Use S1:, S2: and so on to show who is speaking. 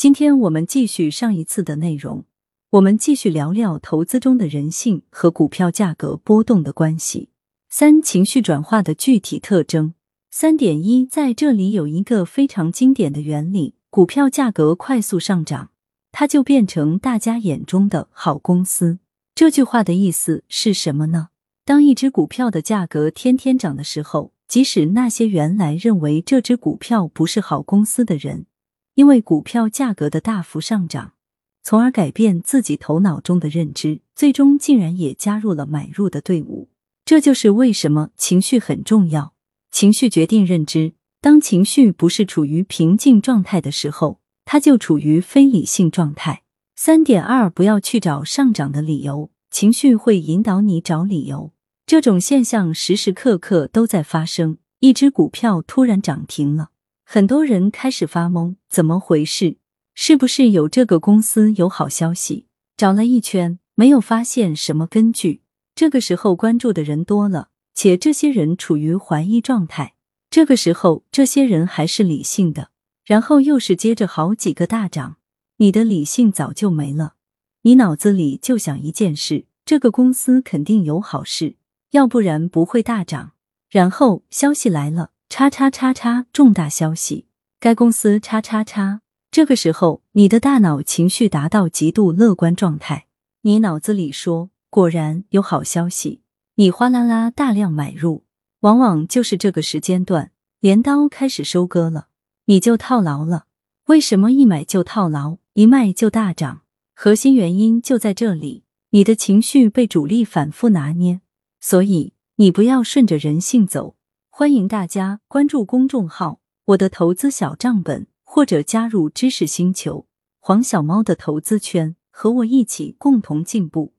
S1: 今天我们继续上一次的内容，我们继续聊聊投资中的人性和股票价格波动的关系。三、情绪转化的具体特征。三点一，在这里有一个非常经典的原理：股票价格快速上涨，它就变成大家眼中的好公司。这句话的意思是什么呢？当一只股票的价格天天涨的时候，即使那些原来认为这只股票不是好公司的人，因为股票价格的大幅上涨，从而改变自己头脑中的认知，最终竟然也加入了买入的队伍。这就是为什么情绪很重要，情绪决定认知。当情绪不是处于平静状态的时候，它就处于非理性状态。三点二，不要去找上涨的理由，情绪会引导你找理由。这种现象时时刻刻都在发生。一只股票突然涨停了。很多人开始发懵，怎么回事？是不是有这个公司有好消息？找了一圈，没有发现什么根据。这个时候关注的人多了，且这些人处于怀疑状态。这个时候，这些人还是理性的，然后又是接着好几个大涨，你的理性早就没了，你脑子里就想一件事：这个公司肯定有好事，要不然不会大涨。然后消息来了。叉叉叉叉重大消息，该公司叉叉叉。这个时候，你的大脑情绪达到极度乐观状态，你脑子里说：“果然有好消息。”你哗啦啦大量买入，往往就是这个时间段，镰刀开始收割了，你就套牢了。为什么一买就套牢，一卖就大涨？核心原因就在这里，你的情绪被主力反复拿捏，所以你不要顺着人性走。欢迎大家关注公众号“我的投资小账本”，或者加入知识星球黄小猫的投资圈，和我一起共同进步。